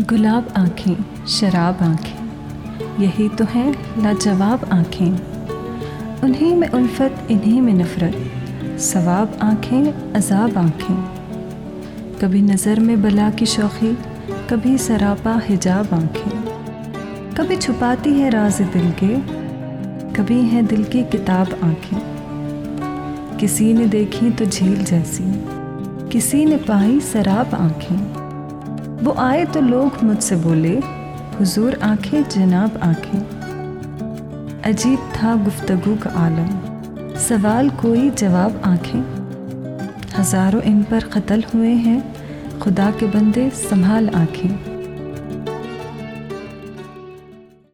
गुलाब आँखें, शराब आँखें। यही तो हैं लाजवाब आँखें। उन्हीं में उल्फत, इन्हीं में नफ़रत। सवाब आँखें, अजाब आँखें। कभी नज़र में बला की शौखी, कभी सरापा हिजाब आँखें। कभी छुपाती है राज दिल के, कभी है दिल की किताब आँखें। किसी ने देखी तो झील जैसी, किसी ने पाई शराब आँखें। वो आए तो लोग मुझसे बोले, हुजूर आँखें, जनाब आँखें। अजीब था गुफ्तगु का आलम। सवाल कोई जवाब आँखें। हज़ारों इन पर कत्ल हुए हैं, खुदा के बंदे संभाल आँखें।